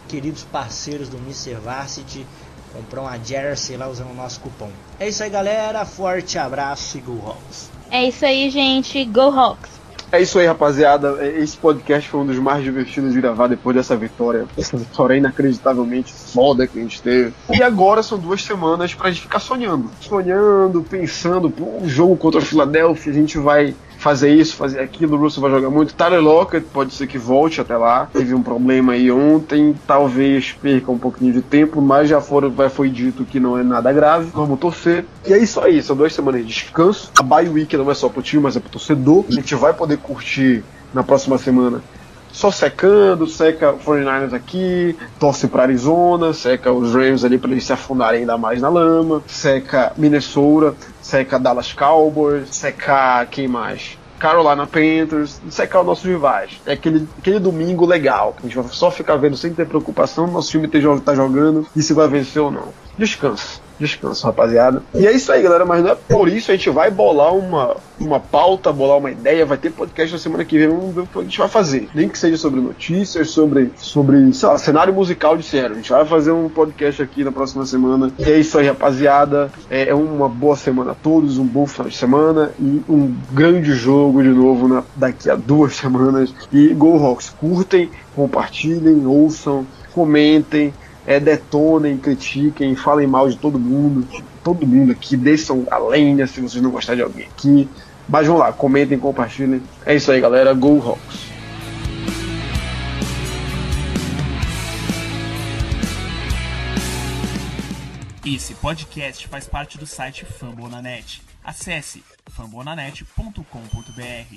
queridos parceiros do Mr. Varsity. Comprar uma jersey lá usando o nosso cupom. É isso aí, galera. Forte abraço e Go Hawks. É isso aí, gente. Go Hawks. É isso aí, rapaziada. Esse podcast foi um dos mais divertidos de gravar depois dessa vitória. Essa vitória inacreditavelmente foda que a gente teve. E agora são duas semanas pra gente ficar sonhando. Sonhando, pensando, pô, um jogo contra a Filadélfia, a gente vai fazer isso, fazer aquilo, o Russell vai jogar muito. Tyler Lockett pode ser que volte até lá. Teve um problema aí ontem, talvez perca um pouquinho de tempo, mas já foram, foi dito que não é nada grave. Vamos torcer. E é isso aí, são duas semanas de descanso. A bye week não é só pro time, mas é pro torcedor. A gente vai poder curtir na próxima semana só secando, seca o 49ers aqui, torce para Arizona, seca os Rams ali para eles se afundarem ainda mais na lama, seca Minnesota, seca Dallas Cowboys, secar quem mais? Carolina Panthers, secar os nossos rivais. É aquele, aquele domingo legal, que a gente vai só ficar vendo sem ter preocupação, nosso time tá jogando e se vai vencer ou não. Descansa descanso, rapaziada. E é isso aí, galera. Mas não é por isso a gente vai bolar uma, uma pauta, bolar uma ideia. Vai ter podcast na semana que vem. Vamos ver o que a gente vai fazer. Nem que seja sobre notícias, sobre, sobre sei lá, cenário musical de sério. A gente vai fazer um podcast aqui na próxima semana. E é isso aí, rapaziada. É, é uma boa semana a todos, um bom final de semana e um grande jogo de novo na, daqui a duas semanas. E Go Rocks, curtem, compartilhem, ouçam, comentem é, detonem, critiquem, falem mal de todo mundo, todo mundo aqui, desçam a lenha se vocês não gostarem de alguém aqui. Mas vamos lá, comentem, compartilhem. É isso aí, galera. Go Hawks! Esse podcast faz parte do site Fambonanet. Acesse fambonanet.com.br.